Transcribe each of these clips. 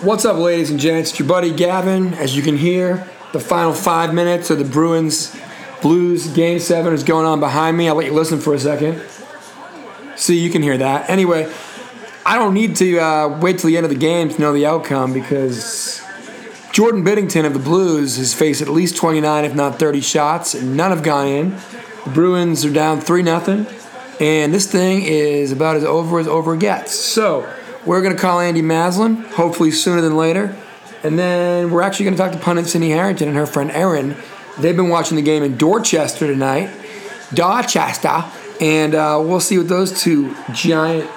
What's up, ladies and gents? It's your buddy Gavin. As you can hear, the final five minutes of the Bruins Blues Game 7 is going on behind me. I'll let you listen for a second. See, you can hear that. Anyway, I don't need to uh, wait till the end of the game to know the outcome because Jordan Binnington of the Blues has faced at least 29, if not 30 shots, and none have gone in. The Bruins are down 3 0, and this thing is about as over as over gets. So, we're going to call Andy Maslin, hopefully sooner than later. And then we're actually going to talk to pundit Cindy Harrington and her friend Erin. They've been watching the game in Dorchester tonight. Dorchester. And uh, we'll see what those two giant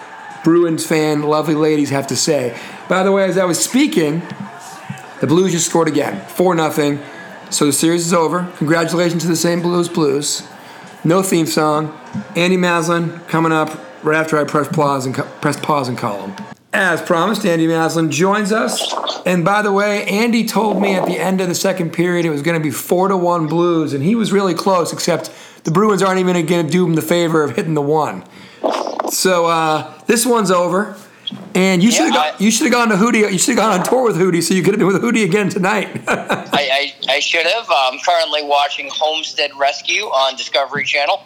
Bruins fan, lovely ladies have to say. By the way, as I was speaking, the Blues just scored again, 4 0. So the series is over. Congratulations to the St. Louis Blues. No theme song. Andy Maslin coming up right after I press pause and press pause and call him. As promised, Andy Maslin joins us. And by the way, Andy told me at the end of the second period it was going to be four to one Blues, and he was really close. Except the Bruins aren't even going to do him the favor of hitting the one. So uh, this one's over. And you should have gone, you should have gone to Hootie. You should have gone on tour with Hootie, so you could have been with Hootie again tonight. I, I, I should have. I'm currently watching Homestead Rescue on Discovery Channel.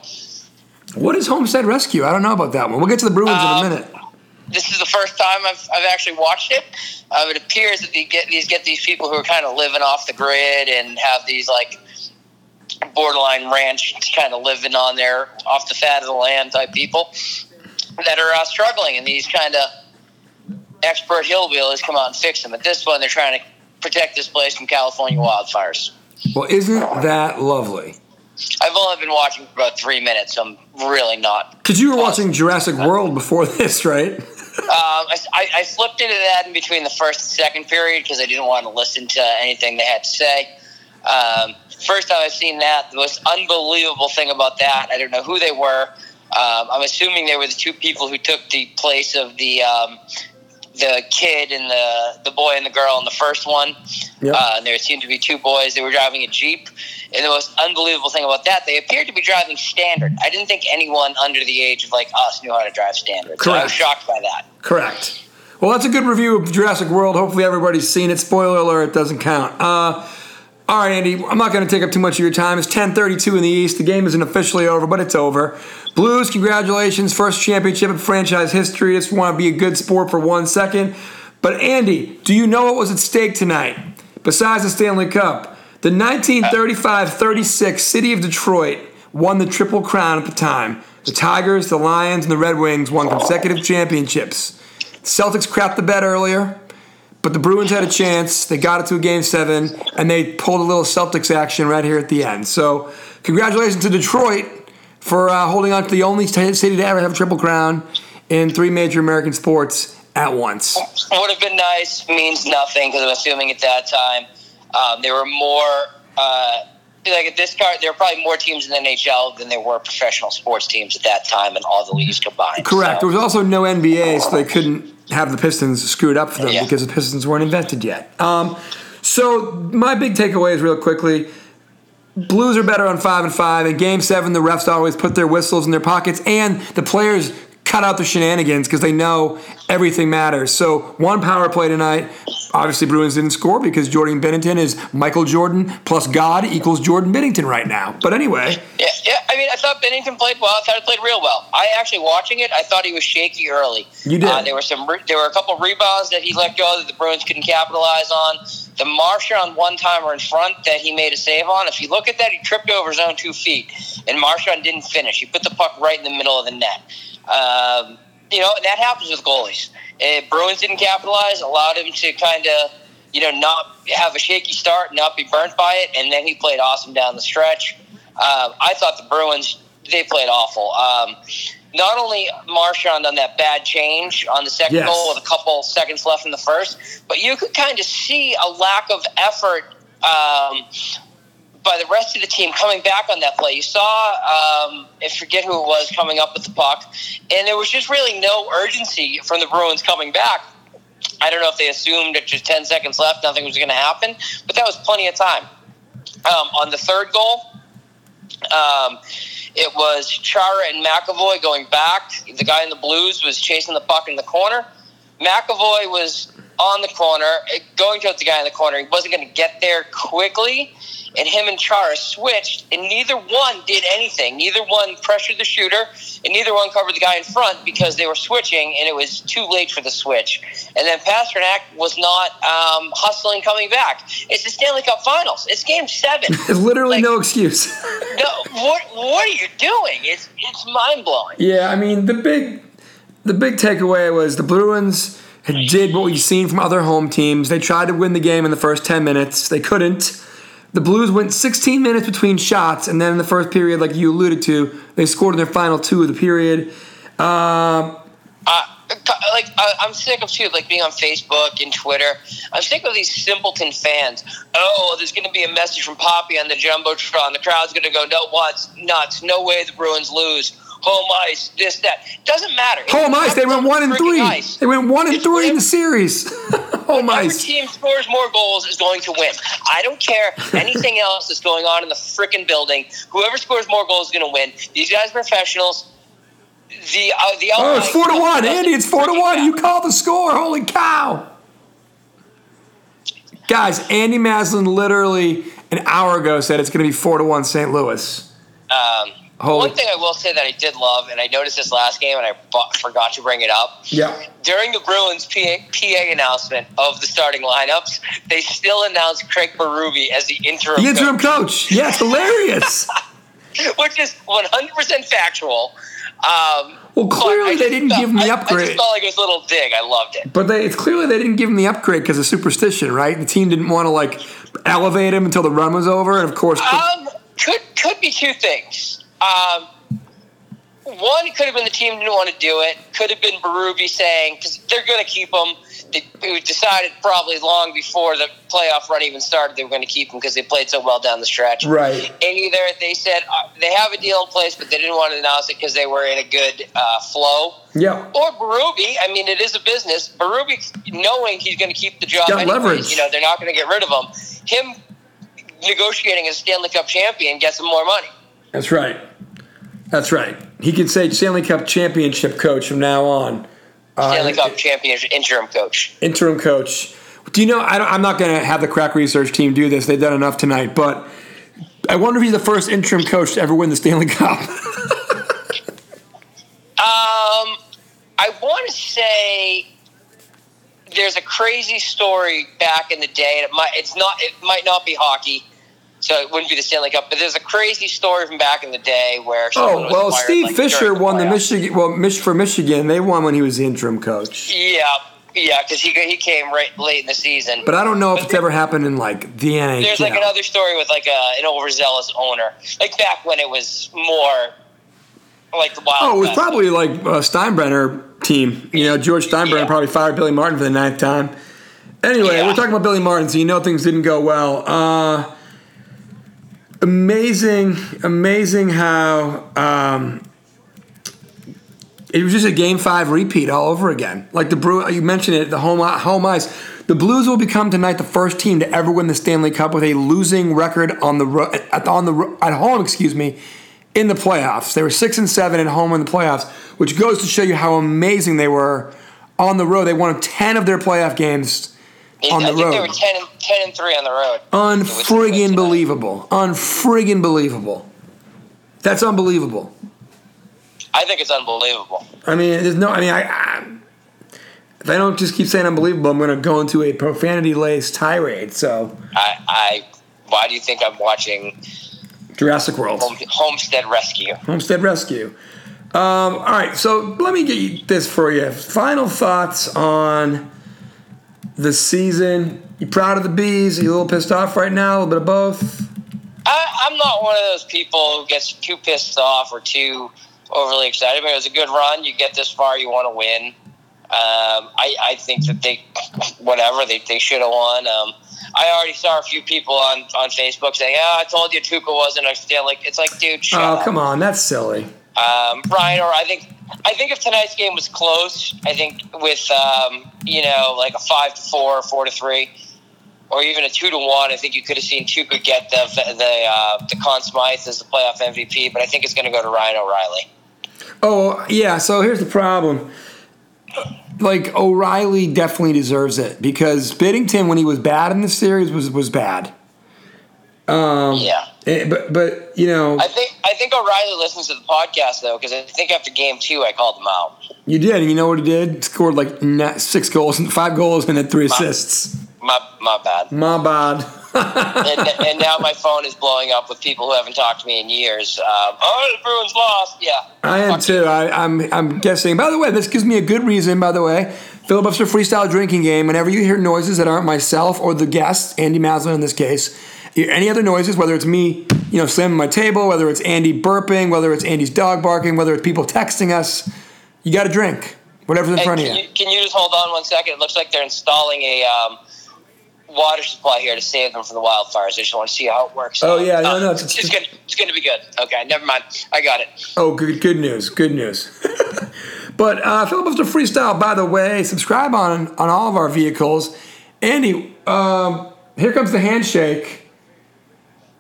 what is Homestead Rescue? I don't know about that one. We'll get to the Bruins in Um, a minute. This is the first time I've, I've actually watched it. Um, it appears that they get these get these people who are kind of living off the grid and have these like borderline ranch kind of living on their off the fat of the land type people that are uh, struggling, and these kind of expert hillbillies come out and fix them. At this one, they're trying to protect this place from California wildfires. Well, isn't that lovely? I've only been watching for about three minutes. So I'm really not. Because you were watching Jurassic World before this, right? Um, I, I flipped into that in between the first and second period because I didn't want to listen to anything they had to say. Um, first time I've seen that, the most unbelievable thing about that, I don't know who they were. Um, I'm assuming they were the two people who took the place of the um, the kid and the the boy and the girl in the first one. Yep. Uh, and there seemed to be two boys. They were driving a jeep, and the most unbelievable thing about that, they appeared to be driving standard. I didn't think anyone under the age of like us knew how to drive standard. So I was shocked by that. Correct. Well, that's a good review of Jurassic World. Hopefully, everybody's seen it. Spoiler alert, it doesn't count. Uh, all right, Andy, I'm not going to take up too much of your time. It's 10:32 in the East. The game isn't officially over, but it's over. Blues, congratulations, first championship in franchise history. Just want to be a good sport for one second. But Andy, do you know what was at stake tonight? Besides the Stanley Cup, the 1935-36 city of Detroit won the Triple Crown at the time. The Tigers, the Lions, and the Red Wings won consecutive championships. Celtics crapped the bed earlier, but the Bruins had a chance. They got it to a game seven, and they pulled a little Celtics action right here at the end. So, congratulations to Detroit for uh, holding on to the only city to ever have a triple crown in three major American sports at once. It would have been nice means nothing because I'm assuming at that time um, there were more. Uh, like at this card, there were probably more teams in the NHL than there were professional sports teams at that time, and all the leagues combined. Correct. So- There was also no NBA, so they couldn't have the Pistons screwed up for them Yeah. because the Pistons weren't invented yet. Um, so my big takeaway is real quickly. Blues are better on five and five. In Game Seven, the refs always put their whistles in their pockets, and the players cut out the shenanigans because they know everything matters. So one power play tonight. Obviously, Bruins didn't score because Jordan Binnington is Michael Jordan plus God equals Jordan Binnington right now. But anyway, Yeah, yeah. I mean, I thought Binnington played well. I thought he played real well. I actually watching it, I thought he was shaky early. You did. Uh, there were some. There were a couple of rebounds that he let go that the Bruins couldn't capitalize on. The Marchand one timer in front that he made a save on. If you look at that, he tripped over his own two feet, and Marchand didn't finish. He put the puck right in the middle of the net. Um, you know that happens with goalies. Uh, Bruins didn't capitalize, allowed him to kind of, you know, not have a shaky start, not be burnt by it, and then he played awesome down the stretch. Um, I thought the Bruins they played awful. Um, not only Marchand on that bad change on the second Yes. goal with a couple seconds left in the first, but you could kind of see a lack of effort um, by the rest of the team coming back on that play. You saw, um, I forget who it was coming up with the puck, and there was just really no urgency from the Bruins coming back. I don't know if they assumed at just 10 seconds left nothing was going to happen, but that was plenty of time. Um, on the third goal, um, it was Chara and McAvoy going back. The guy in the Blues was chasing the puck in the corner. McAvoy was on the corner, going towards the guy in the corner. He wasn't going to get there quickly, and him and Chara switched, and neither one did anything. Neither one pressured the shooter, and neither one covered the guy in front because they were switching, and it was too late for the switch. And then Pastrnak was not um, hustling coming back. It's the Stanley Cup Finals. It's Game Seven. There's literally Like- no excuse. no, what what are you doing? It's it's mind blowing. yeah, I mean the big the big takeaway was the Bruins did what we've seen from other home teams. They tried to win the game in the first 10 minutes. They couldn't. The Blues went 16 minutes between shots, and then in the first period, like you alluded to, they scored in their final two of the period. Um, uh, like I'm sick of too, like being on Facebook and Twitter. I'm sick of these simpleton fans. Oh, there's going to be a message from Poppy on the jumbotron. The crowd's going to go nuts, nuts. No way the Bruins lose. Home ice, this that doesn't matter. Home ice, they went one and three. ice. They went one and It's three in the series. home ice. team scores more goals is going to win. I don't care anything else that's going on in the freaking building. Whoever scores more goals is going to win. These guys are professionals. The uh, the Oh, it's four to one, Andy. It's four to one. You call the score. Holy cow! Guys, Andy Maslin literally an hour ago said it's going to be four to one St. Louis. Um, Holy- one thing I will say that I did love, and I noticed this last game, and I forgot to bring it up. Yeah. During the Bruins PA, PA announcement of the starting lineups, they still announced Craig Berube as the interim, The interim coach, coach. It's hilarious. which is 100% factual. Um, Well, clearly they didn't felt- give him the I- I upgrade. just felt like it was a little dig. I loved it. But they, it's clearly they didn't give him the upgrade because of superstition, right? The team didn't want to like elevate him until the run was over, and of course, Um, could could be two things. Um, one, could have been the team didn't want to do it. Could have been Berube saying because they're going to keep him. They, decided probably long before the playoff run even started they were going to keep him because they played so well down the stretch. right? And either they said uh, they have a deal in place, but they didn't want to announce it because they were in a good uh, flow. Yeah. Or Berube, I mean, it is a business. Berube, knowing he's going to keep the job, anyways, leverage. you know, they're not going to get rid of him. Him negotiating as Stanley Cup champion gets him more money. That's right. That's right. He can say Stanley Cup championship coach from now on. Uh, Stanley Cup championship interim coach. interim coach. Do you know? I don't, I'm not going to have the crack research team do this. They've done enough tonight, but I wonder if he's the first interim coach to ever win the Stanley Cup. Um, I want to say there's a crazy story back in the day, and it might it's not it might not be hockey, so it wouldn't be the Stanley Cup. But there's a crazy story from back in the day where oh well, Steve like, Fisher during won the. Michigan. Well, Mich- for Michigan, they won when he was the interim coach. Yeah, yeah, because he he came right late in the season. But I don't know if it's ever happened in like the NHL. There's like another story with like a, an overzealous owner, like back when it was more like the Wild. Oh, it was West. probably like a Steinbrenner team. You know, George Steinbrenner Yeah. probably fired Billy Martin for the ninth time. Anyway, Yeah. we're talking about Billy Martin, so you know things didn't go well. Uh, amazing, amazing how um, it was just a Game Five repeat all over again. Like the Brew, you mentioned it, the home home ice. The Blues will become tonight the first team to ever win the Stanley Cup with a losing record on the at on the at home. Excuse me, in the playoffs. They were six and seven at home in the playoffs, which goes to show you how amazing they were on the road. They won ten of their playoff games on I the think they road. were 10 and, 10 and three on the road. Unfriggin' believable. Unfriggin' believable. That's unbelievable. I think it's unbelievable. I mean, there's no. I mean, I, I if I don't just keep saying unbelievable, I'm going to go into a profanity-laced tirade. So, I, I why do you think I'm watching Jurassic World, Home, Homestead Rescue? Homestead Rescue. Um, all right, so let me get you this for you. Final thoughts on the season. You proud of the bees? Are you a little pissed off right now? A little bit of both. I, I'm not one of those people who gets too pissed off or too overly excited. I mean, it was a good run. You get this far, you want to win. Um, I, I think that they, whatever, they, they should have won. Um, I already saw a few people on, on Facebook saying, "Oh, I told you Tuukka wasn't a Stanley." It's like, dude, shut Oh, up. come on, that's silly. Um, Brian, or I think I think if tonight's game was close, I think with um, you know like a five to four, four to three, or even a two to one, I think you could have seen Tuukka get the the uh, the Conn Smythe as the playoff MVP. But I think it's going to go to Ryan O'Reilly. Oh yeah. So here's the problem. like O'Reilly definitely deserves it because Binnington, when he was bad in the series, was was bad. Um, yeah. Eh, but but you know, I think I think O'Reilly listens to the podcast though, because I think after game two I called him out. you did. And you know what he did? Scored like six goals, five goals, and then three assists. My my bad. My bad. and, and now my phone is blowing up with people who haven't talked to me in years. Um, oh, the Bruins lost. Yeah. I am too. I, I'm I'm guessing. By the way, this gives me a good reason. By the way, filibuster freestyle drinking game. Whenever you hear noises that aren't myself or the guest, Andy Maslin in this case, any other noises, whether it's me, you know, slamming my table, whether it's Andy burping, whether it's Andy's dog barking, whether it's people texting us, you got to drink whatever's in Hey, front of can you. you can you just hold on one second? It looks like they're installing a um, water supply here to save them from the wildfires. I just want to see how it works. Oh, yeah, no, Uh, no, it's, it's- it's gonna it's gonna be good. Okay, never mind. I got it. Oh, good, good news. Good news. but uh, filibuster freestyle. By the way, subscribe on on all of our vehicles. Andy, um, here comes the handshake.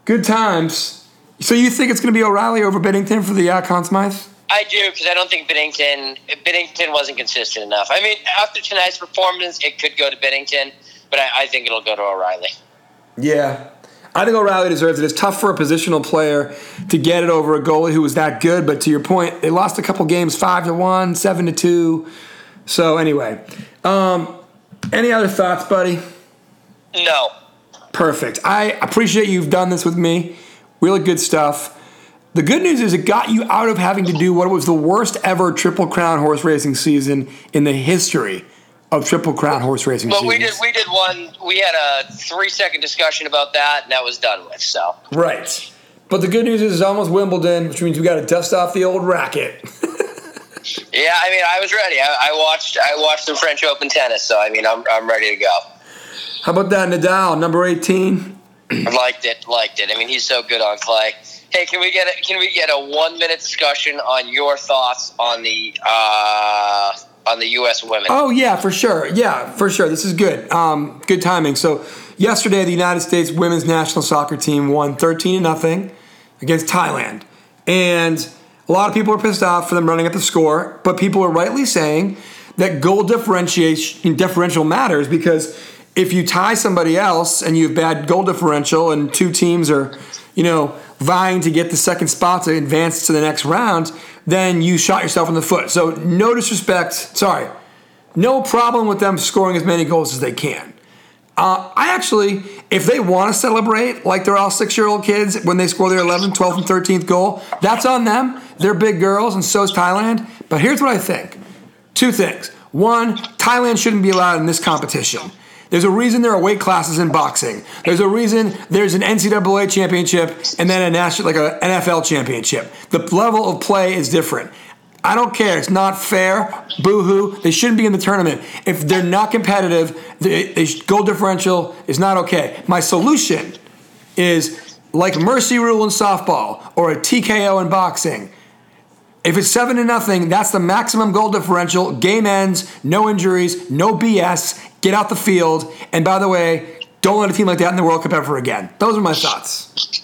Good times. So you think it's going to be O'Reilly over Binnington for the uh, Conn Smythe? I do because I don't think Binnington Binnington wasn't consistent enough. I mean, after tonight's performance, it could go to Binnington, but I, I think it'll go to O'Reilly. Yeah. I think O'Reilly deserves it. It's tough for a positional player to get it over a goalie who was that good. But to your point, they lost a couple games, five to one, seven to two. So anyway, um, any other thoughts, buddy? No, Perfect. I appreciate you've done this with me. Really good stuff. The good news is it got you out of having to do what was the worst ever Triple Crown horse racing season in the history of Triple Crown horse racing but seasons. we did we did one. We had a three second discussion about that, and that was done with. So Right. But the good news is it's almost Wimbledon, which means we got to dust off the old racket. yeah, I mean, I was ready. I, I watched I watched some French Open tennis, so I mean, I'm I'm ready to go. How about that Nadal, number 18? Liked it, liked it. I mean, he's so good on clay. Hey, can we get a, can we get a one minute discussion on your thoughts on the uh, on the U.S. women? Oh yeah, for sure. Yeah, for sure. This is good. Um, good timing. So yesterday, the United States women's national soccer team won thirteen to nothing against Thailand, and a lot of people are pissed off for them running up the score. But people are rightly saying that goal differentiation differential matters because if you tie somebody else and you have bad goal differential, and two teams are, you know, vying to get the second spot to advance to the next round, then you shot yourself in the foot. So no disrespect. Sorry no problem with them scoring as many goals as they can. Uh, I actually, if they want to celebrate like they're all six year old kids when they score their 11th, 12th, and 13th goal, that's on them. They're big girls, and so is Thailand. But here's what I think two things. One, Thailand shouldn't be allowed in this competition. There's a reason there are weight classes in boxing. There's a reason there's an NCAA championship and then a national, like a NFL championship. The level of play is different. I don't care. It's not fair. Boo hoo. They shouldn't be in the tournament. If they're not competitive, the, the goal differential is not okay. My solution is like mercy rule in softball or a TKO in boxing. If it's seven to nothing, that's the maximum goal differential. Game ends, no injuries, no BS. Get out the field. And by the way, don't let a team like that in the World Cup ever again. Those are my thoughts.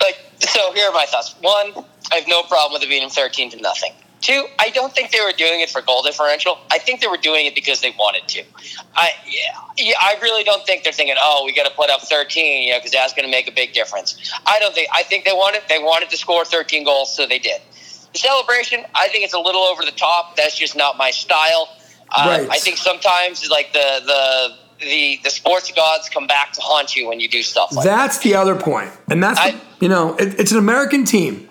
Like, so here are my thoughts. One, I have no problem with it being thirteen to nothing. Two, I don't think they were doing it for goal differential. I think they were doing it because they wanted to. I yeah, I really don't think they're thinking, oh, we got to put up thirteen, you know, because that's going to make a big difference. I don't think. I think they wanted they wanted to score thirteen goals, so they did. The celebration, I think it's a little over the top. That's just not my style. Uh, Right. I think sometimes like the the the the sports gods come back to haunt you when you do stuff like that. That's the other. And that's, I- you know, it, it's an American team.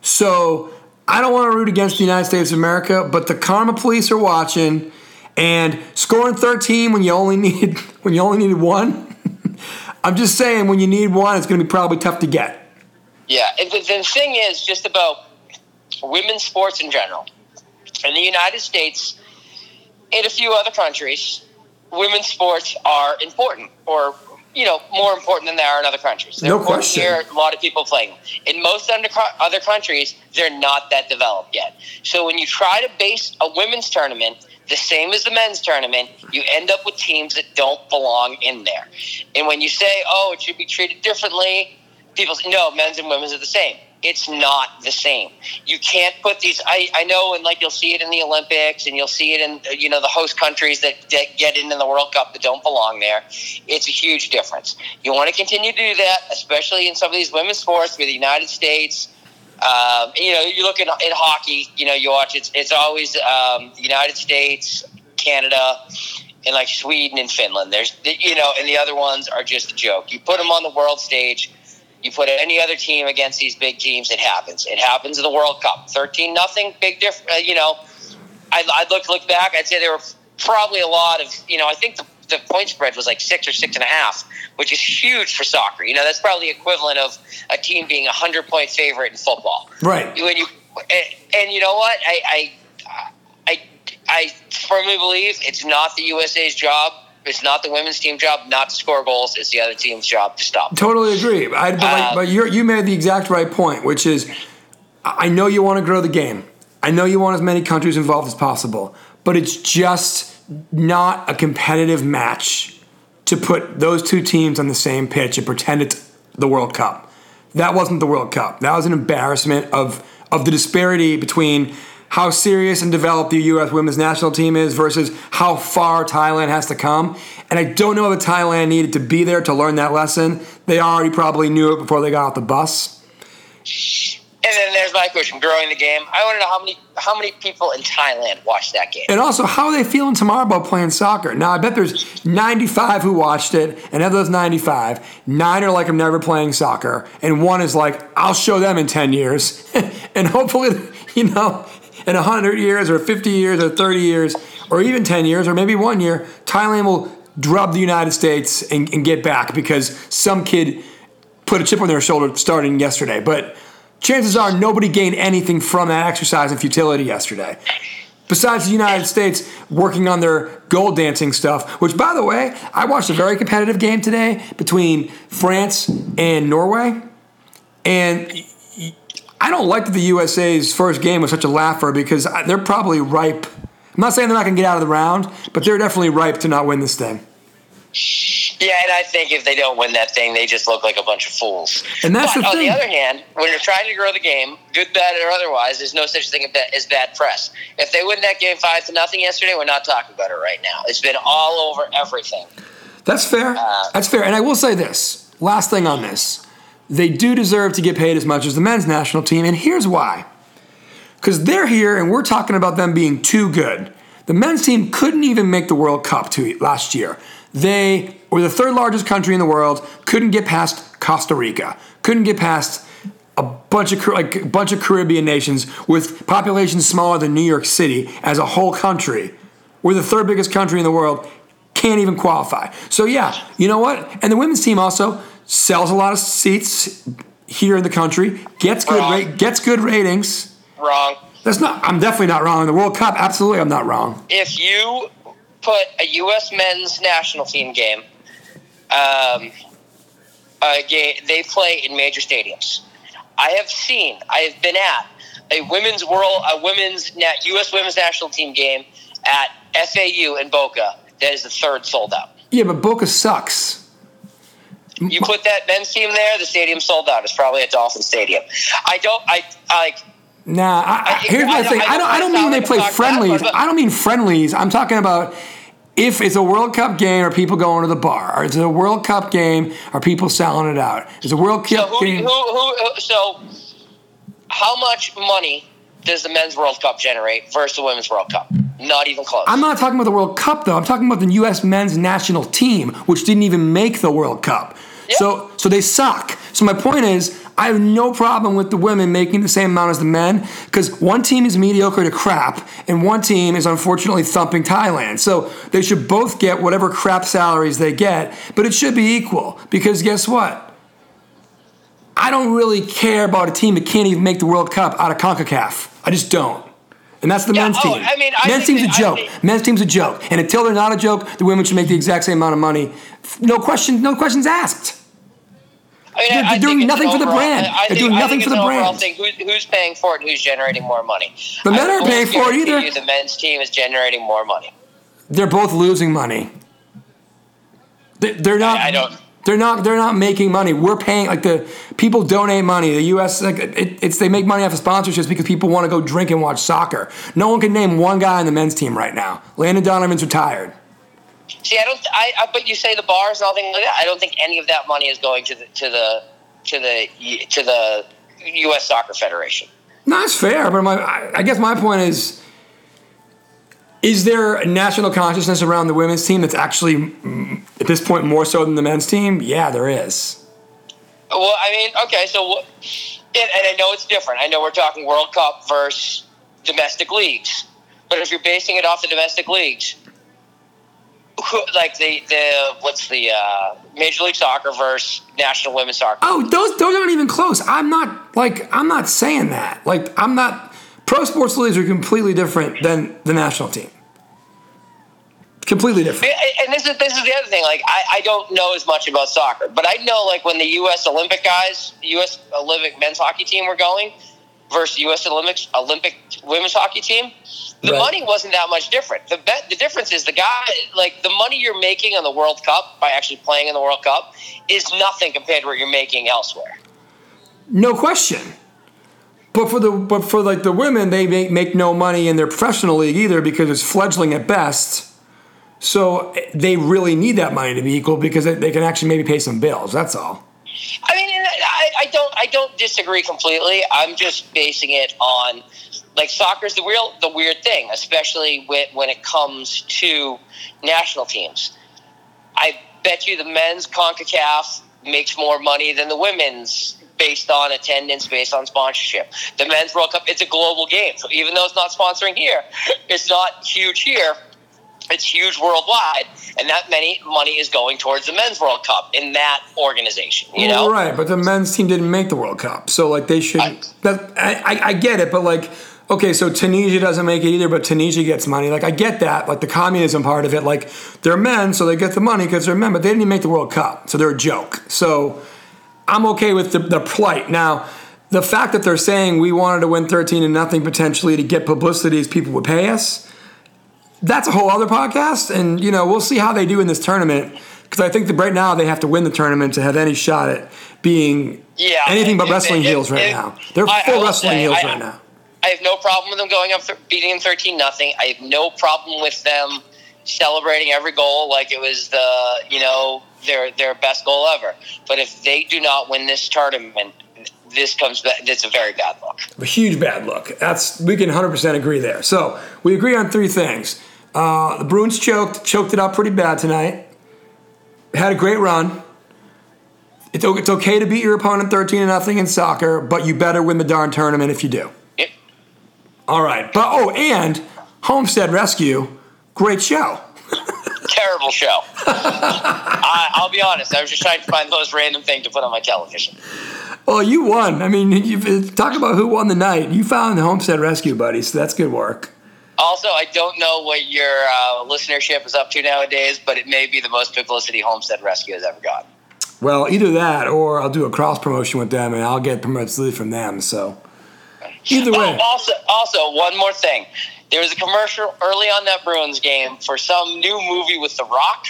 So I don't want to root against the United States of America, but the karma police are watching and scoring 13 when you only need when you only needed one. I'm just saying when you need one, it's going to be probably tough to get. Yeah, and the, the thing is just about women's sports in general. In the United States, in a few other countries, women's sports are important, or you know, more important than they are in other countries. They're No question. Here, a lot of people playing. In most under, other countries, they're not that developed yet. So when you try to base a women's tournament the same as the men's tournament, you end up with teams that don't belong in there. And when you say, "Oh, it should be treated differently," people say, "No, men's and women's are the same." It's not the same. You can't put these. I, I know, and like you'll see it in the Olympics, and you'll see it in you know the host countries that, that get in the World Cup that don't belong there. It's a huge difference. You want to continue to do that, especially in some of these women's sports where the United States. Um, you know, you look at in hockey. You know, you watch it's it's always um, United States, Canada, and like Sweden and Finland. There's you know, and the other ones are just a joke. You put them on the world stage you put any other team against these big teams, it happens. It happens in the World Cup. Thirteen nothing, big difference. Uh, you know, I, I'd look look back. I'd say there were probably a lot of you know. I think the, the point spread was like six or six and a half, which is huge for soccer. You know, that's probably equivalent of a team being a hundred point favorite in football. Right. When you and, and you know what I I I I firmly believe it's not the USA's job it's not the women's team job not to score goals. It's the other team's job to stop. Totally agree. I, but, like, um, but you made the exact right point, which is I know you want to grow the game. I know you want as many countries involved as possible, but it's just not a competitive match to put those two teams on the same pitch and pretend it's the World Cup. That wasn't the World Cup. That was an embarrassment of of the disparity between how serious and developed the U.S. women's national team is versus how far Thailand has to come. And I don't know if Thailand needed to be there to learn that lesson. They already probably knew it before they got off the bus. And then there's my question: growing the game. I want to know how many how many people in Thailand watched that game, and also how are they feeling tomorrow about playing soccer. Now I bet there's 95 who watched it, and of those 95, nine are like I'm never playing soccer, and one is like I'll show them in 10 years, and hopefully you know in 100 years or 50 years or 30 years or even 10 years or maybe one year, Thailand will drub the United States and, and get back because some kid put a chip on their shoulder starting yesterday. But chances are nobody gained anything from that exercise in futility yesterday. Besides the United States working on their goal dancing stuff, which, by the way, I watched a very competitive game today between France and Norway. And I don't like that the USA's first game was such a laugher because they're probably ripe. I'm not saying they're not going to get out of the round, but they're definitely ripe to not win this thing. Yeah, and I think if they don't win that thing, they just look like a bunch of fools. And that's but the on thing. the other hand, when you're trying to grow the game, good, bad, or otherwise, there's no such thing as bad press. If they win that game five to nothing yesterday, we're not talking about it right now. It's been all over everything. That's fair. Uh, that's fair. And I will say this: last thing on this they do deserve to get paid as much as the men's national team, and here's why. Because they're here and we're talking about them being too good. The men's team couldn't even make the World Cup two, last year. They were the third largest country in the world, couldn't get past Costa Rica, couldn't get past a bunch of like a bunch of Caribbean nations with populations smaller than New York City as a whole country. We're the third biggest country in the world, can't even qualify. So yeah, you know what? And the women's team also sells a lot of seats here in the country, gets good ra- gets good ratings. Wrong. That's not. I'm definitely not wrong. In the World Cup, absolutely, I'm not wrong. If you put a U.S. men's national team game, um, a game they play in major stadiums. I have seen. I have been at a women's world, a women's U.S. women's national team game at FAU in Boca. That is the third sold out. Yeah, but Boca sucks. You put that men's team there, the stadium sold out. It's probably a Dolphin Stadium. I don't. I, I like. Nah, I, I, here's my thing. I don't. I don't mean when they play friendlies. I don't mean friendlies. I'm talking about if it's a World Cup game, are people going to the bar? Or is it a World Cup game? Are people selling it out? Is a World Cup so who, game? Who, who, so, how much money does the men's World Cup generate versus the women's World Cup? Not even close. I'm not talking about the World Cup though. I'm talking about the U.S. men's national team, which didn't even make the World Cup. So, so they suck. So my point is, I have no problem with the women making the same amount as the men because one team is mediocre to crap and one team is unfortunately thumping Thailand. So they should both get whatever crap salaries they get, but it should be equal because guess what? I don't really care about a team that can't even make the World Cup out of CONCACAF. I just don't. And that's the yeah, men's oh, team. I mean, I men's team's that, a joke. Think, men's team's a joke. And until they're not a joke, the women should make the exact same amount of money. No question, no questions asked. I mean, they're, they're doing nothing for the brand. I, they're doing nothing for the brand. Thing. Who's, who's paying for it who's generating more money? The men aren't paying for it either. You, the men's team is generating more money. They're both losing money. They're not. I, I don't. They're not. They're not making money. We're paying. Like the people donate money. The U.S. Like it, it's they make money off of sponsorships because people want to go drink and watch soccer. No one can name one guy on the men's team right now. Landon Donovan's retired. See, I don't. I, I but you say the bars and all things like that. I don't think any of that money is going to the to the to the to the U.S. Soccer Federation. No, that's fair. But my, I guess my point is is there a national consciousness around the women's team that's actually, at this point, more so than the men's team? Yeah, there is. Well, I mean, okay, so, and, and I know it's different. I know we're talking World Cup versus domestic leagues, but if you're basing it off the domestic leagues, who, like the the what's the uh, Major League Soccer versus National Women's Soccer? Oh, those those aren't even close. I'm not like I'm not saying that. Like I'm not Pro sports leagues are completely different than the national team. Completely different. And this is this is the other thing. Like I, I don't know as much about soccer, but I know like when the U.S. Olympic guys, U.S. Olympic men's hockey team were going versus U.S. Olympics Olympic women's hockey team, the right. money wasn't that much different. The bet, the difference is the guy like the money you're making on the World Cup by actually playing in the World Cup is nothing compared to what you're making elsewhere. No question. But for the but for like the women, they make, make no money in their professional league either because it's fledgling at best. So they really need that money to be equal because they, can actually maybe pay some bills. That's all. I mean, I, I don't I don't disagree completely. I'm just basing it on like soccer's the real the weird thing, especially with, when it comes to national teams. I bet you the men's CONCACAF makes more money than the women's based on attendance, based on sponsorship. The Men's World Cup, it's a global game. So even though it's not sponsoring here, it's not huge here. It's huge worldwide, and that many money is going towards the Men's World Cup in that organization. You know, right? But the men's team didn't make the World Cup, so like they should. I, that, I, I get it, but like okay, so Tunisia doesn't make it either, but Tunisia gets money. Like I get that, like the communism part of it. Like they're men, so they get the money because they're men, but they didn't even make the World Cup, so they're a joke. So I'm okay with the, the plight. Now, the fact that they're saying we wanted to win 13 and nothing potentially to get publicity as people would pay us, that's a whole other podcast. And, you know, we'll see how they do in this tournament. Because I think that right now they have to win the tournament to have any shot at being yeah, anything but wrestling heels right now. They're full wrestling heels right now. I have no problem with them going up, beating them 13 nothing. I have no problem with them celebrating every goal like it was the, you know, their their best goal ever. But if they do not win this tournament, this comes back. It's a very bad look. A huge bad look. That's we can 100 percent agree there. So we agree on three things. Uh, the Bruins choked choked it up pretty bad tonight. Had a great run. It's, it's okay to beat your opponent 13 to nothing in soccer, but you better win the darn tournament if you do. Yep. All right. But oh, and Homestead Rescue, great show terrible show. I, will be honest. I was just trying to find the most random thing to put on my television. Well, you won. I mean, you talk about who won the night. You found the Homestead Rescue, buddy. So that's good work. Also, I don't know what your uh, listenership is up to nowadays, but it may be the most publicity Homestead Rescue has ever got. Well, either that, or I'll do a cross promotion with them, and I'll get publicity from them. So, either way. Oh, also, also, one more thing. There was a commercial early on that Bruins game for some new movie with The Rock,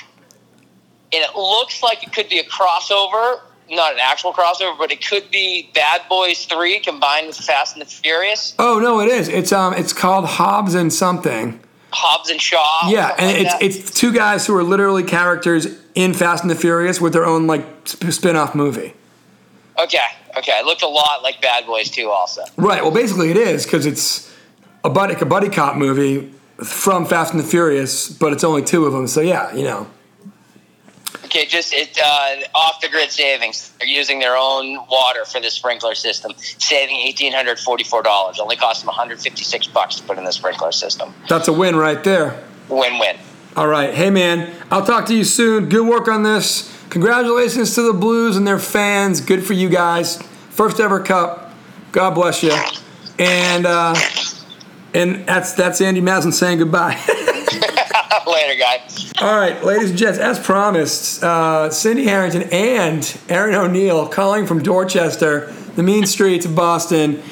and it looks like it could be a crossover, not an actual crossover, but it could be Bad Boys Three combined with Fast and the Furious. Oh no, it is. It's um, it's called Hobbs and something. Hobbs and Shaw. Yeah, and like it's that. it's two guys who are literally characters in Fast and the Furious with their own like spin-off movie. Okay, okay. It looked a lot like Bad Boys 2 also. Right. Well, basically it is because it's a buddy a buddy cop movie from Fast and the Furious, but it's only two of them. So yeah, you know. Okay, just it, uh, off the grid savings. They're using their own water for the sprinkler system, saving eighteen hundred forty four dollars. Only cost them one hundred fifty six bucks to put in the sprinkler system. That's a win right there. Win win. All right, hey man, I'll talk to you soon. Good work on this. Congratulations to the Blues and their fans. Good for you guys. First ever cup. God bless you. And. Uh, and that's that's Andy Maslin saying goodbye. Later, guys. All right, ladies and gents, as promised, uh, Cindy Harrington and Erin O'Neill calling from Dorchester, the mean streets of Boston,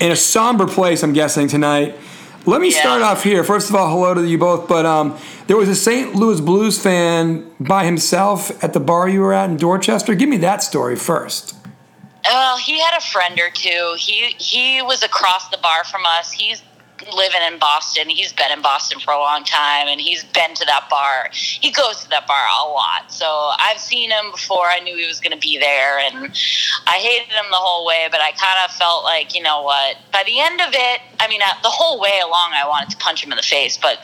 in a somber place, I'm guessing, tonight. Let me Yeah. start off here. First of all, hello to you both. But um, there was a St. Louis Blues fan by himself at the bar you were at in Dorchester. Give me that story first. Well, he had a friend or two. He he was across the bar from us. He's living in Boston. He's been in Boston for a long time, and he's been to that bar. He goes to that bar a lot. So I've seen him before. I knew he was going to be there, and I hated him the whole way. But I kind of felt like, you know what? By the end of it, I mean, uh, the whole way along, I wanted to punch him in the face. But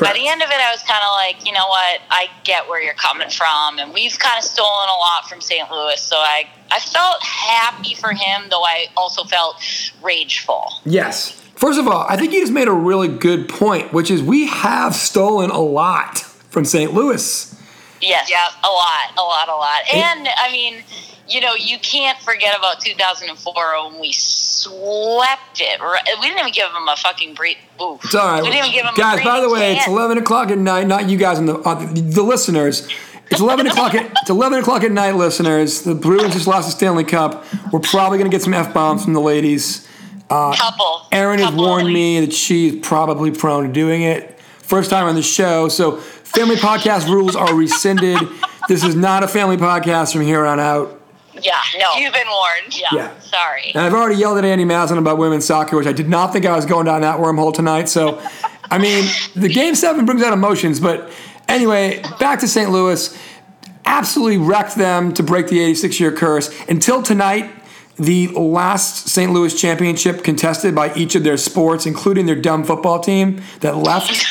by the end of it, I was kind of like, you know what? I get where you're coming from, and we've kind of stolen a lot from St. Louis. So I, I felt happy for him, though I also felt rageful. Yes. First of all, I think you just made a really good point, which is we have stolen a lot from St. Louis. Yes, yeah, a lot, a lot, a lot. And I mean, you know, you can't forget about 2004 when we swept it. We didn't even give them a fucking breathe. Ooh. It's all right. We didn't even give them a brief. guys, a by the breathing way, it's 11 o'clock at night. Not you guys, and the, uh, the, the listeners. It's 11 o'clock at it's 11 o'clock at night, listeners. The Bruins just lost the Stanley Cup. We're probably going to get some f bombs from the ladies. Uh, couple. Erin has warned me that she's probably prone to doing it. First time on the show, so family podcast rules are rescinded. This is not a family podcast from here on out. Yeah, no. You've been warned. yeah, Yeah. sorry. And I've already yelled at Andy Maslin about women's soccer, which I did not think I was going down that wormhole tonight. So, I mean, the game seven brings out emotions. But anyway, back to St. Louis. Absolutely wrecked them to break the 86 year curse. Until tonight, the last St. Louis championship contested by each of their sports, including their dumb football team that left.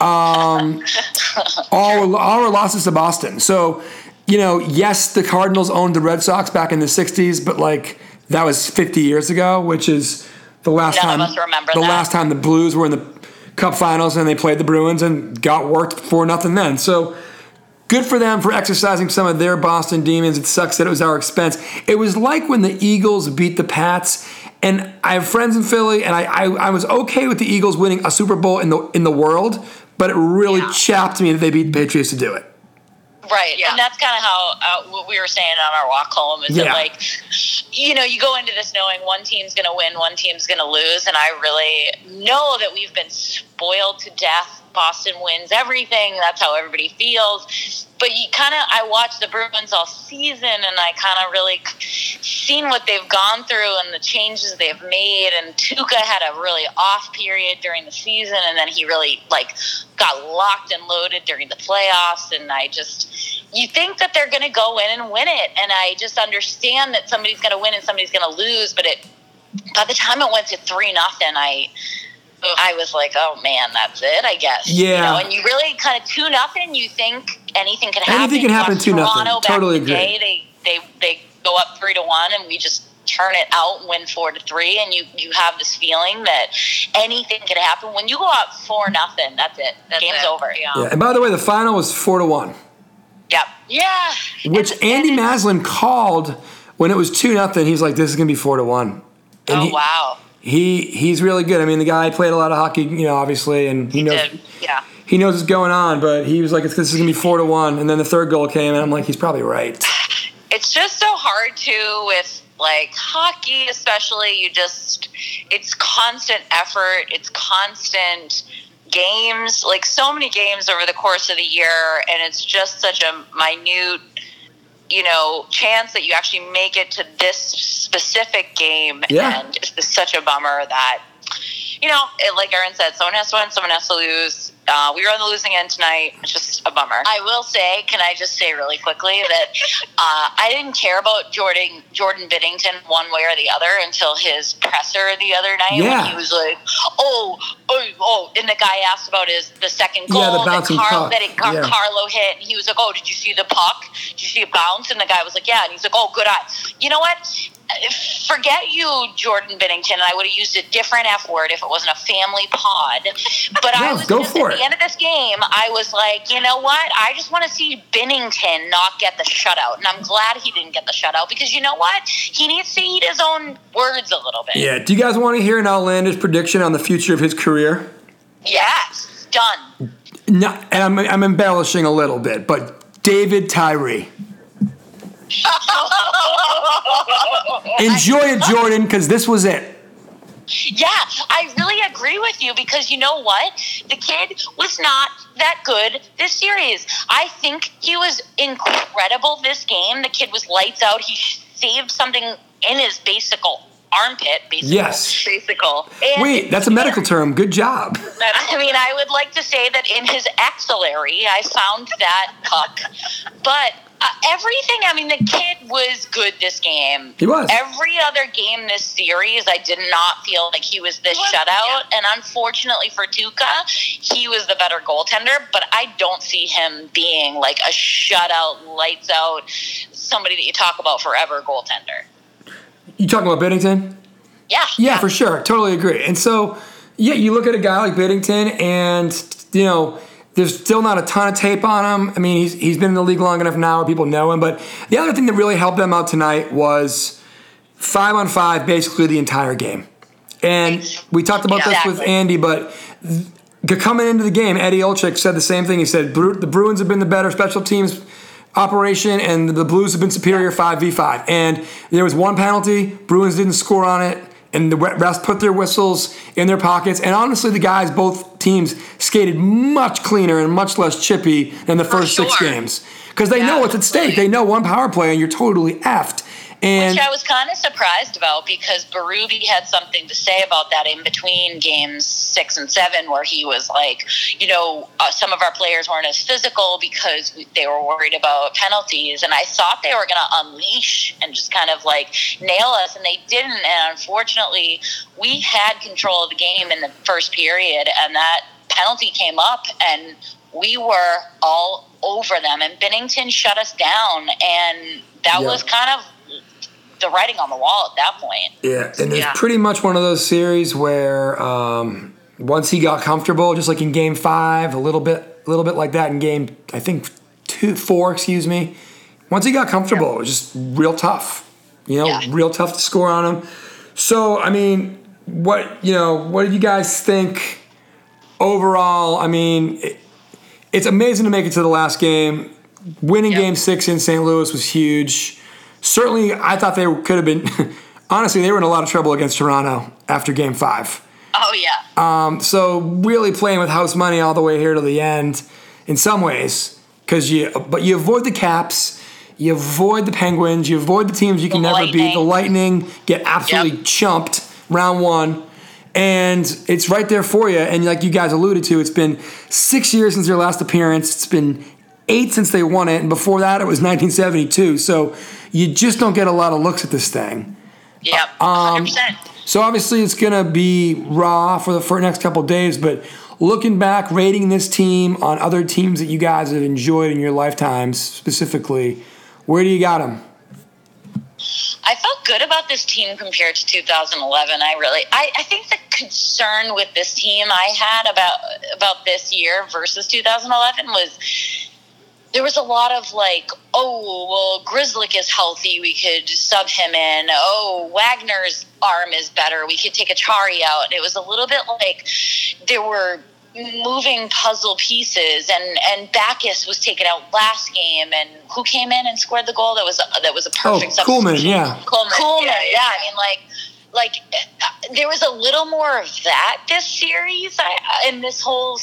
Um, all, all were losses to Boston. So, you know, yes, the Cardinals owned the Red Sox back in the '60s, but like that was 50 years ago, which is the last None time. of us remember the that. last time the Blues were in the Cup Finals and they played the Bruins and got worked for nothing then. So. Good for them for exercising some of their Boston demons. It sucks that it was our expense. It was like when the Eagles beat the Pats, and I have friends in Philly, and I, I, I was okay with the Eagles winning a Super Bowl in the in the world, but it really Yeah. chapped me that they beat the Patriots to do it. Right, Yeah. and that's kind of how uh, what we were saying on our walk home is Yeah. that like, you know, you go into this knowing one team's going to win, one team's going to lose, and I really know that we've been spoiled to death. Boston wins everything. That's how everybody feels. But you kind of, I watched the Bruins all season, and I kind of really seen what they've gone through and the changes they've made. And Tuukka had a really off period during the season, and then he really like got locked and loaded during the playoffs. And I just, you think that they're going to go in and win it, and I just understand that somebody's going to win and somebody's going to lose. But it, by the time it went to three nothing, I. I was like, oh man, that's it, I guess. You Yeah. know, and you really kind of two nothing. You think anything can happen. Anything can happen watch 2-0. Toronto Totally in the agree. day, they they they go up three to one, and we just turn it out and win four to three. And you you have this feeling that anything could happen when you go up four nothing. That's it. That's Game's it. over. Yeah. Yeah. And by the way, the final was four to one, Yep. Yeah. which And- Andy and Maslin called when it was two nothing. He's like, "This is gonna be four to one." And Oh he, wow. He he's really good. I mean, the guy played a lot of hockey, you know, obviously, and he knows Did. Yeah. he knows what's going on. But he was like, "This is gonna be four to one," and then the third goal came, and I'm like, "He's probably right." it's just so hard to with like hockey especially you just it's constant effort it's constant games like so many games over the course of the year and it's just such a minute you know chance that you actually make it to this specific game Yeah. and it's such a bummer that you know, it, like Erin said, someone has to win, someone has to lose. Uh, we were on the losing end tonight. It's just a bummer. I will say, can I just say really quickly that uh, I didn't care about Jordan Jordan Binnington one way or the other until his presser the other night Yeah. when he was like, "Oh, oh, oh," and the guy asked about his the second goal Yeah, the that, bouncing Car- puck. that it, Car- Yeah. Carlo hit, and he was like, "Oh, did you see the puck? Did you see it bounce?" And the guy was like, "Yeah," and he's like, "Oh, good eye." You know what? Forget you, Jordan Binnington. And I would have used a different F word if it wasn't a family pod. But I was go just, for at it. the end of this game, I was like, you know what? I just want to see Binnington not get the shutout, and I'm glad he didn't get the shutout because you know what? He needs to eat his own words a little bit. Yeah. Do you guys want to hear an outlandish prediction on the future of his career? Yes, done. No, and I'm, I'm embellishing a little bit, but David Tyree. Enjoy it, Jordan, because this was it. Yeah, I really agree with you because you know what? The kid was not that good this series. I think he was incredible this game. The kid was lights out. He saved something in his basic armpit, basically. Yes. Basical. And Wait, that's a medical term. Good job. I mean, I would like to say that in his axillary, I found that cup. But uh, everything, I mean, the kid was good this game. He was. Every other game this series, I did not feel like he was this shutout. Yeah. And unfortunately for Tuukka, he was the better goaltender, but I don't see him being like a shutout, lights out, somebody that you talk about forever goaltender. You talking about Binnington? Yeah, yeah. Yeah, for sure. Totally agree. And so, yeah, you look at a guy like Binnington, and, you know, there's still not a ton of tape on him. I mean, he's, he's been in the league long enough now where people know him. But the other thing that really helped them out tonight was five on five basically the entire game. And we talked about exactly. this with Andy, but coming into the game, Eddie Olczyk said the same thing. He said the Bruins have been the better special teams operation, and the Blues have been superior 5v5. And there was one penalty, Bruins didn't score on it, and the rest put their whistles in their pockets. And honestly, the guys, both teams, skated much cleaner and much less chippy than the first sure. six games. Because they yeah, know what's at stake. They know one power play and you're totally effed. And Which I was kind of surprised about because Berube had something to say about that in between games six and seven, where he was like, you know, uh, some of our players weren't as physical because they were worried about penalties. And I thought they were going to unleash and just kind of like nail us, and they didn't. And unfortunately, we had control of the game in the first period, and that penalty came up, and we were all over them. And Binnington shut us down, and that yeah. was kind of the writing on the wall at that point. Yeah, and it's yeah. pretty much one of those series where um, once he got comfortable, just like in Game Five, a little bit, a little bit like that in Game, I think two, four, excuse me. Once he got comfortable, yeah. it was just real tough. You know, yeah. real tough to score on him. So, I mean, what you know, what did you guys think overall? I mean, it, it's amazing to make it to the last game. Winning yep. Game Six in St. Louis was huge certainly I thought they could have been. honestly, they were in a lot of trouble against Toronto after Game Five. Oh yeah. Um, so really playing with house money all the way here to the end, in some ways, because you but you avoid the Caps, you avoid the Penguins, you avoid the teams you can the never lightning. beat. The Lightning get absolutely yep. chumped round one. And it's right there for you. And like you guys alluded to, it's been six years since their last appearance. It's been eight since they won it, and before that it was 1972. So you just don't get a lot of looks at this thing. Yep, 100%. Um, so obviously it's going to be raw for the for next couple days, but looking back, rating this team on other teams that you guys have enjoyed in your lifetimes specifically, where do you got them? I felt good about this team compared to 2011. I really, I, I think the concern with this team I had about about this year versus 2011 was there was a lot of like, oh, well, Grzelcyk is healthy. We could sub him in. Oh, Wagner's arm is better. We could take Acciari out. It was a little bit like there were moving puzzle pieces and and Backes was taken out last game and who came in and scored the goal that was a, that was a oh, perfect oh, Kuhlman, yeah. Kuhlman, Kuhlman, yeah, yeah. I mean like like uh, there was a little more of that this series I, in this whole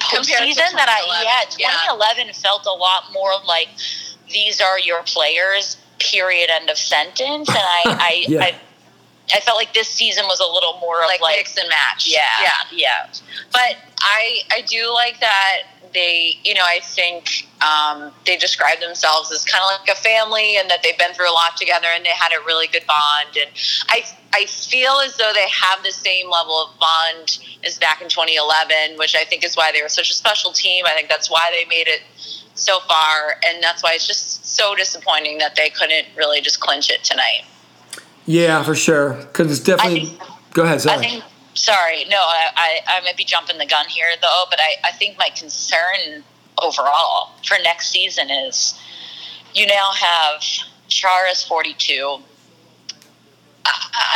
postseason that I yeah 2011 yeah. felt a lot more like these are your players period end of sentence and I I, yeah. I I felt like this season was a little more like, like mix and match. Yeah, yeah, yeah. But I I do like that they you know I think um, they describe themselves as kind of like a family and that they've been through a lot together and they had a really good bond and I I feel as though they have the same level of bond as back in 2011, which I think is why they were such a special team. I think that's why they made it so far, and that's why it's just so disappointing that they couldn't really just clinch it tonight. Yeah, for sure. Because it's definitely. Think, go ahead. Sorry. I think. Sorry, no, I, I, I might be jumping the gun here though, but I, I think my concern overall for next season is you now have Chara's 42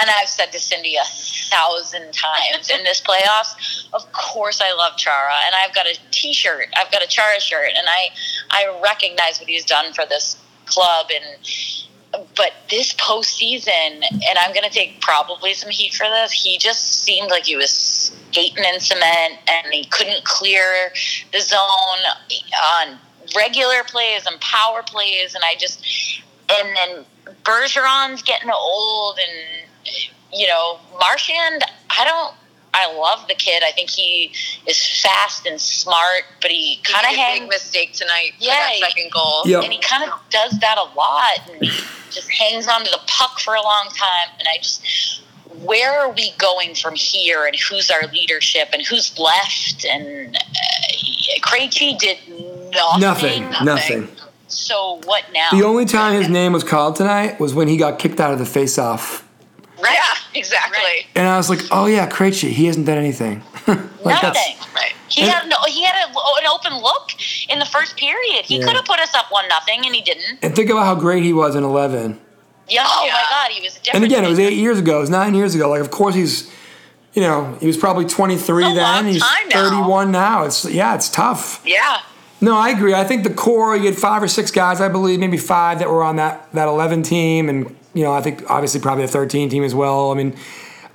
and I've said to Cindy a thousand times in this playoffs. Of course, I love Chara, and I've got a T-shirt. I've got a Chara shirt, and I I recognize what he's done for this club. And but this postseason, and I'm going to take probably some heat for this. He just seemed like he was skating in cement, and he couldn't clear the zone on regular plays and power plays, and I just and then Bergeron's getting old, and you know Marchand. I don't. I love the kid. I think he is fast and smart, but he kind of He made a hangs. big mistake tonight for Yeah, that second goal. Yep. and he kind of does that a lot and he just hangs onto the puck for a long time and i just where are we going from here and who's our leadership and who's left and uh, Krejci did nothing, Nothing. Nothing. So what now The only time his name was called tonight was when he got kicked out of the face-off, right Yeah, exactly. Right. and I was like, "Oh yeah, Krejci, he hasn't done anything." like nothing Right. he And- had no, he had a, an open look in the first period he Yeah. could have put us up one nothing and he didn't And think about how great he was in 11. yeah oh Yeah. my god he was a And different again, it was eight years ago. It was nine years ago. Like, of course, he's, you know, he was probably 23 a then. long he's time now. 31 now. It's yeah, it's tough. Yeah. No, I agree. I think the core, you had five or six guys, I believe, maybe five that were on that that 11 team, and you know, I think obviously probably a 13 team as well. I mean.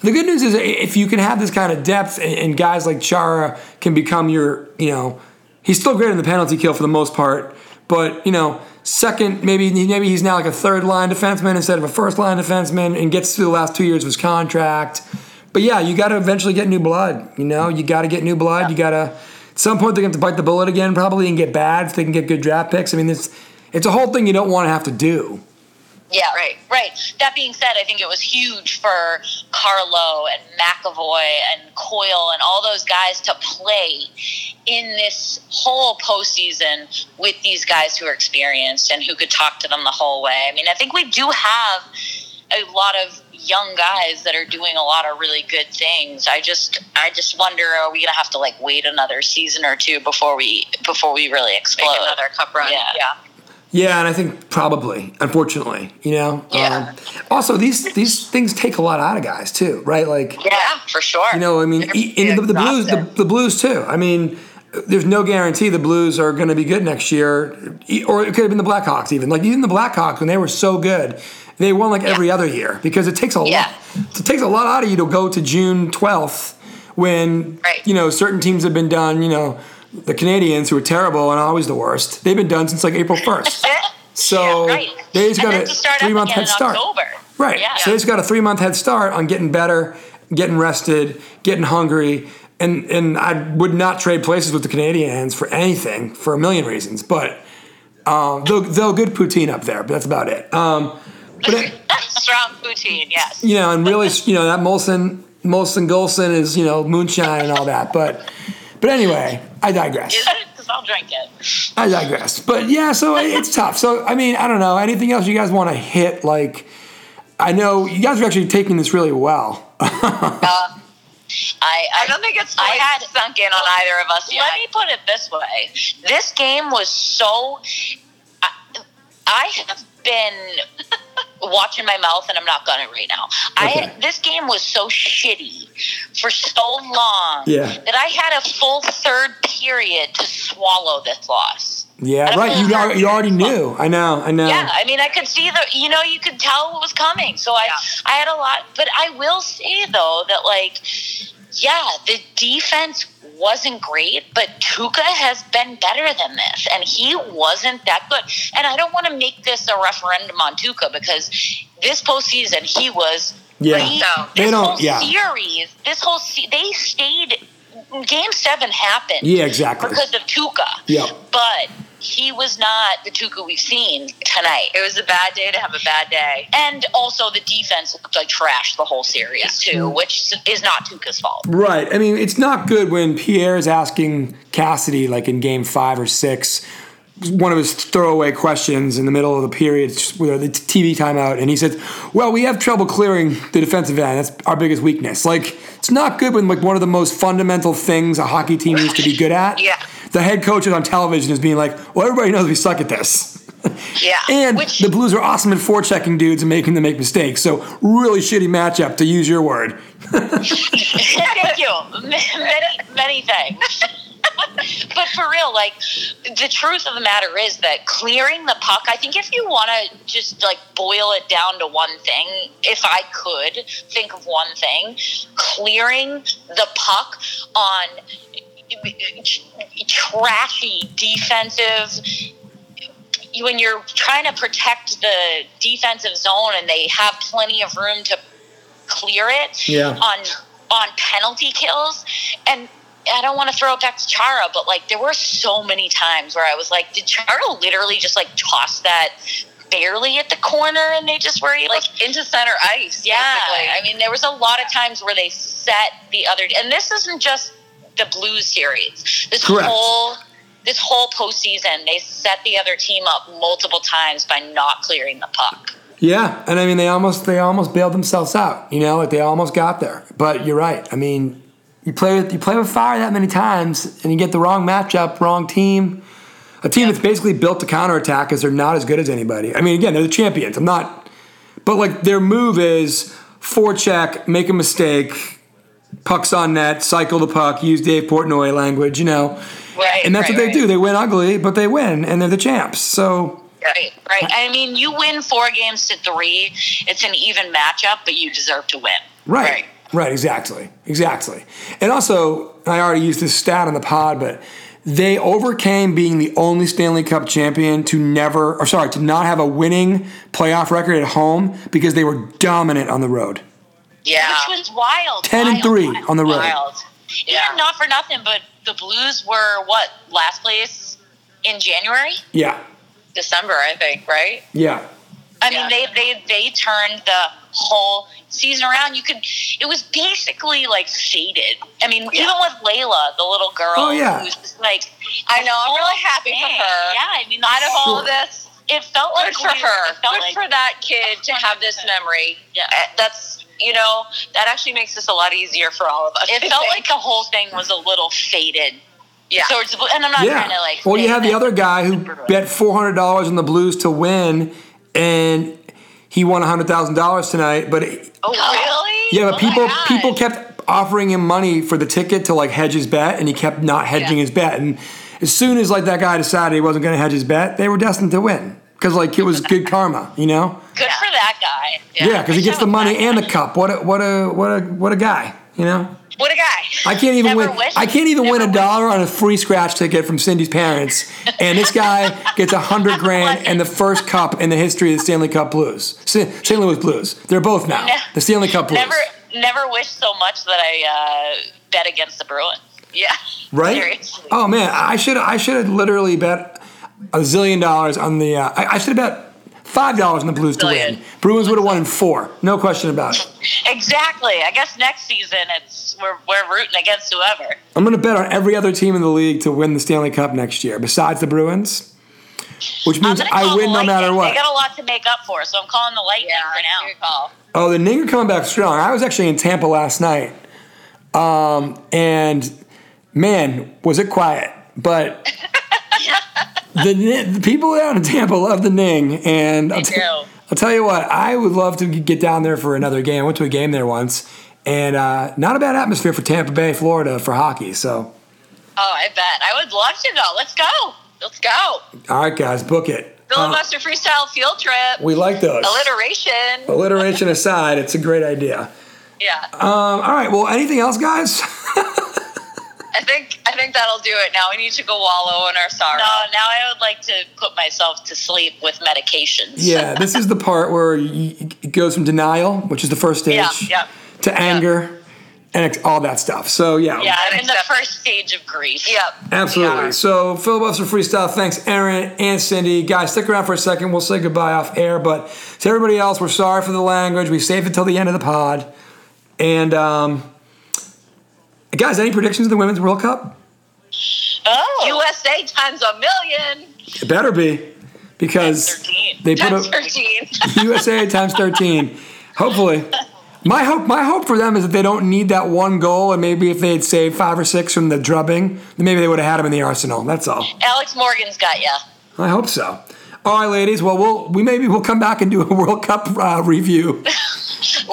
The good news is if you can have this kind of depth and, and guys like Chara can become your, you know, he's still great in the penalty kill for the most part, but you know, second maybe maybe he's now like a third line defenseman instead of a first line defenseman and gets through the last two years of his contract. But yeah, you got to eventually get new blood. You know, you got to get new blood. You got to some point they're going to have to bite the bullet again probably and get bad if they can get good draft picks. I mean, it's it's a whole thing you don't want to have to do. Yeah, Right. right. That being said, I think it was huge for Carlo and McAvoy and Coyle and all those guys to play in this whole postseason with these guys who are experienced and who could talk to them the whole way. I mean, I think we do have a lot of young guys that are doing a lot of really good things. I just I just wonder are we going to have to like wait another season or two before we before we really Make explode? another cup run. Yeah. Yeah. Yeah, and I think probably, unfortunately, you know. Yeah. Um, also, these these things take a lot out of guys too, right? Like, Yeah, for sure. you know, I mean, in the, the Blues, the, the Blues too. I mean, there's no guarantee the Blues are going to be good next year, or it could have been the Blackhawks even. Like even the Blackhawks when they were so good, they won like every other year because it takes a Yeah. lot. It takes a lot out of you to go to June 12th when Right. you know certain teams have been done. You know, the Canadiens who are terrible and always the worst. They've been done since like April 1st. So right. they just got a three month head start. October. Right. Yeah. So they just got a three month head start on getting better, getting rested, getting hungry. And and I would not trade places with the Canadiens for anything for a million reasons. But um, they'll, they'll good poutine up there, but that's about it. Um, it, Strong poutine, yes. you know, and really, you know, that Molson Molson Golden is you know moonshine and all that. But but anyway, I digress. Because I'll drink it. I digress. But yeah, so it's tough. So I mean, I don't know. Anything else you guys want to hit? Like, I know you guys are actually taking this really well. Uh, I, I, I don't think it's I had- sunk in on either of us yet. Let me put it this way: this game was so. I, I have been watching my mouth, and I'm not gonna right now. Okay. I this game was so shitty for so long Yeah. that I had a full third period to swallow this loss. Yeah, And right. You, not- al- you already knew. I know. I know. Yeah, I mean, I could see the, you know, you could tell what was coming. So I, Yeah. I had a lot, but I will say though that like, yeah, the defense wasn't great, but Tuukka has been better than this, and he wasn't that good. And I don't want to make this a referendum on Tuukka because this postseason he was. Yeah. great. No. They this don't- whole yeah. series, this whole se- they stayed. Game seven happened. Yeah, exactly. Because of Tuukka. Yeah. But he was not the Tuukka we've seen tonight. It was a bad day to have a bad day. And also the defense looked like trash the whole series too, which is not Tuukka's fault. Right. I mean, it's not good when Pierre is asking Cassidy, like in game five or six, one of his throwaway questions in the middle of the period, with the TV timeout, and he says, "Well, we have trouble clearing the defensive end. That's our biggest weakness." Like, it's not good when like one of the most fundamental things a hockey team needs to be good at. Yeah. The head coach is on television is being like, "Well, everybody knows we suck at this." Yeah. And Which- the Blues are awesome at forechecking dudes and making them make mistakes. So really shitty matchup, to use your word. Thank you. Many, many things. but for real, like the truth of the matter is that clearing the puck. I think if you want to just like boil it down to one thing, if I could think of one thing, clearing the puck on trashy defensive when you're trying to protect the defensive zone and they have plenty of room to clear it Yeah. on on penalty kills and I don't want to throw it back to Chara, but like there were so many times where I was like, did Chara literally just like toss that barely at the corner and they just were able like into center ice. yeah, basically. I mean, there was a lot of times where they set the other, and this isn't just the Blues series. This Correct. whole this whole postseason, they set the other team up multiple times by not clearing the puck. Yeah, and I mean they almost they almost bailed themselves out. You know, like they almost got there. But you're right. I mean, you play with you play with fire that many times, and you get the wrong matchup, wrong team, a team that's basically built to counterattack because they're not as good as anybody. I mean, again, they're the champions. I'm not, but like their move is forecheck, make a mistake, pucks on net, cycle the puck, use Dave Portnoy language. You know, Right, and that's right, what they right. do. They win ugly, but they win, and they're the champs. So. Right, right. I mean, you win four games to three. It's an even matchup, but you deserve to win. Right. Right, exactly. Exactly. And also, I already used this stat on the pod, but they overcame being the only Stanley Cup champion to never, or sorry, to not have a winning playoff record at home because they were dominant on the road. yeah. Which was wild. 10 and three wild, on the road. Wild. Yeah. And not for nothing, but the Blues were what last place in January. Yeah. December, I think, right? Yeah. I Yeah. mean, they they they turned the whole season around. You could. It was basically like faded. I mean, even with Laila, the little girl, Oh, yeah. who was like, I know. I'm really whole happy for her. Yeah, I mean, Out of all Sure. of this, it felt good like for we- her. It felt Good like, for that kid to have this memory. Yeah. Uh, That's you know that actually makes this a lot easier for all of us. It I felt think. like the whole thing was a little faded. yeah. So the, and I'm not Yeah. trying to like. well, you say have the other guy who bet $400 on the Blues to win, and he won $100,000 tonight, but oh really? Yeah, but Oh people people kept offering him money for the ticket to like hedge his bet, and he kept not hedging Yeah. his bet. And as soon as like that guy decided he wasn't going to hedge his bet, they were destined to win because like it was good karma, you know? Good Yeah. for that guy. Yeah, because he gets the money and the cup. What a what a what a what a guy, you know? What a guy. I can't even Never win. I can't even win a dollar on a free scratch ticket from Cindy's parents, and this guy gets a hundred grand and the first cup in the history of the Stanley Cup Blues, St. St. Louis Blues. They're both now the Stanley Cup Blues. Never, never wished so much that I uh, bet against the Bruins. Yeah. right? Seriously. Oh man, I should I should have literally bet a zillion dollars on the. Uh, I, I should have bet five dollars on the Blues to win. Bruins would have won in four, no question about it. Exactly. I guess next season it's we're we're rooting against whoever. I'm going to bet on every other team in the league to win the Stanley Cup next year, besides the Bruins, which means I win no matter what. They got a lot to make up for, so I'm calling the Lightning Yeah. for now. Good call. Oh, the Ninger coming back strong. I was actually in Tampa last night, um, and man, was it quiet. But the, the people down in Tampa love the Ning, and I'll, t-. I'll tell you what, I would love to get down there for another game. I went to a game there once, and uh, not a bad atmosphere for Tampa Bay, Florida, for hockey. So, Oh, I bet. I would love to go. Let's go. Let's go. all right, guys, book it. Uh, Filibuster freestyle field trip. we like those. Alliteration. Alliteration aside, it's a great idea. Yeah. Um, all right, well, anything else, guys? I think I think that'll do it. Now we need to go wallow in our sorrow. No, now I would like to put myself to sleep with medications. Yeah, this is the part where y it goes from denial, which is the first stage, Yeah, yeah. to anger, and ex- all that stuff. So yeah, Yeah, I'm in the first stage of grief. Yep. absolutely. Yeah. So filibuster freestyle. Thanks, Erin and Cindy. Guys, stick around for a second. We'll say goodbye off air, but to everybody else, we're sorry for the language. We saved it till the end of the pod. And um, guys, any predictions of the Women's World Cup? Oh, USA times a million. It better be because Times 13. they put Times a, thirteen. USA times 13. Hopefully. My hope my hope for them is that they don't need that one goal and maybe if they had saved five or six from the drubbing, then maybe they would have had them in the arsenal. That's all. Alex Morgan's got ya. I hope so. All right, ladies. Well, we'll we maybe we'll come back and do a World Cup uh, review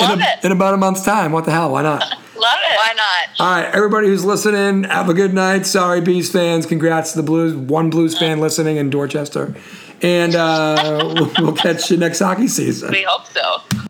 Love in, a- it. in about a month's time. What the hell? Why not? Love it. Why not? All right, everybody who's listening, have a good night. Sorry, B's fans. Congrats to the Blues. One Blues fan listening in Dorchester. And uh, we'll catch you next hockey season. We hope so.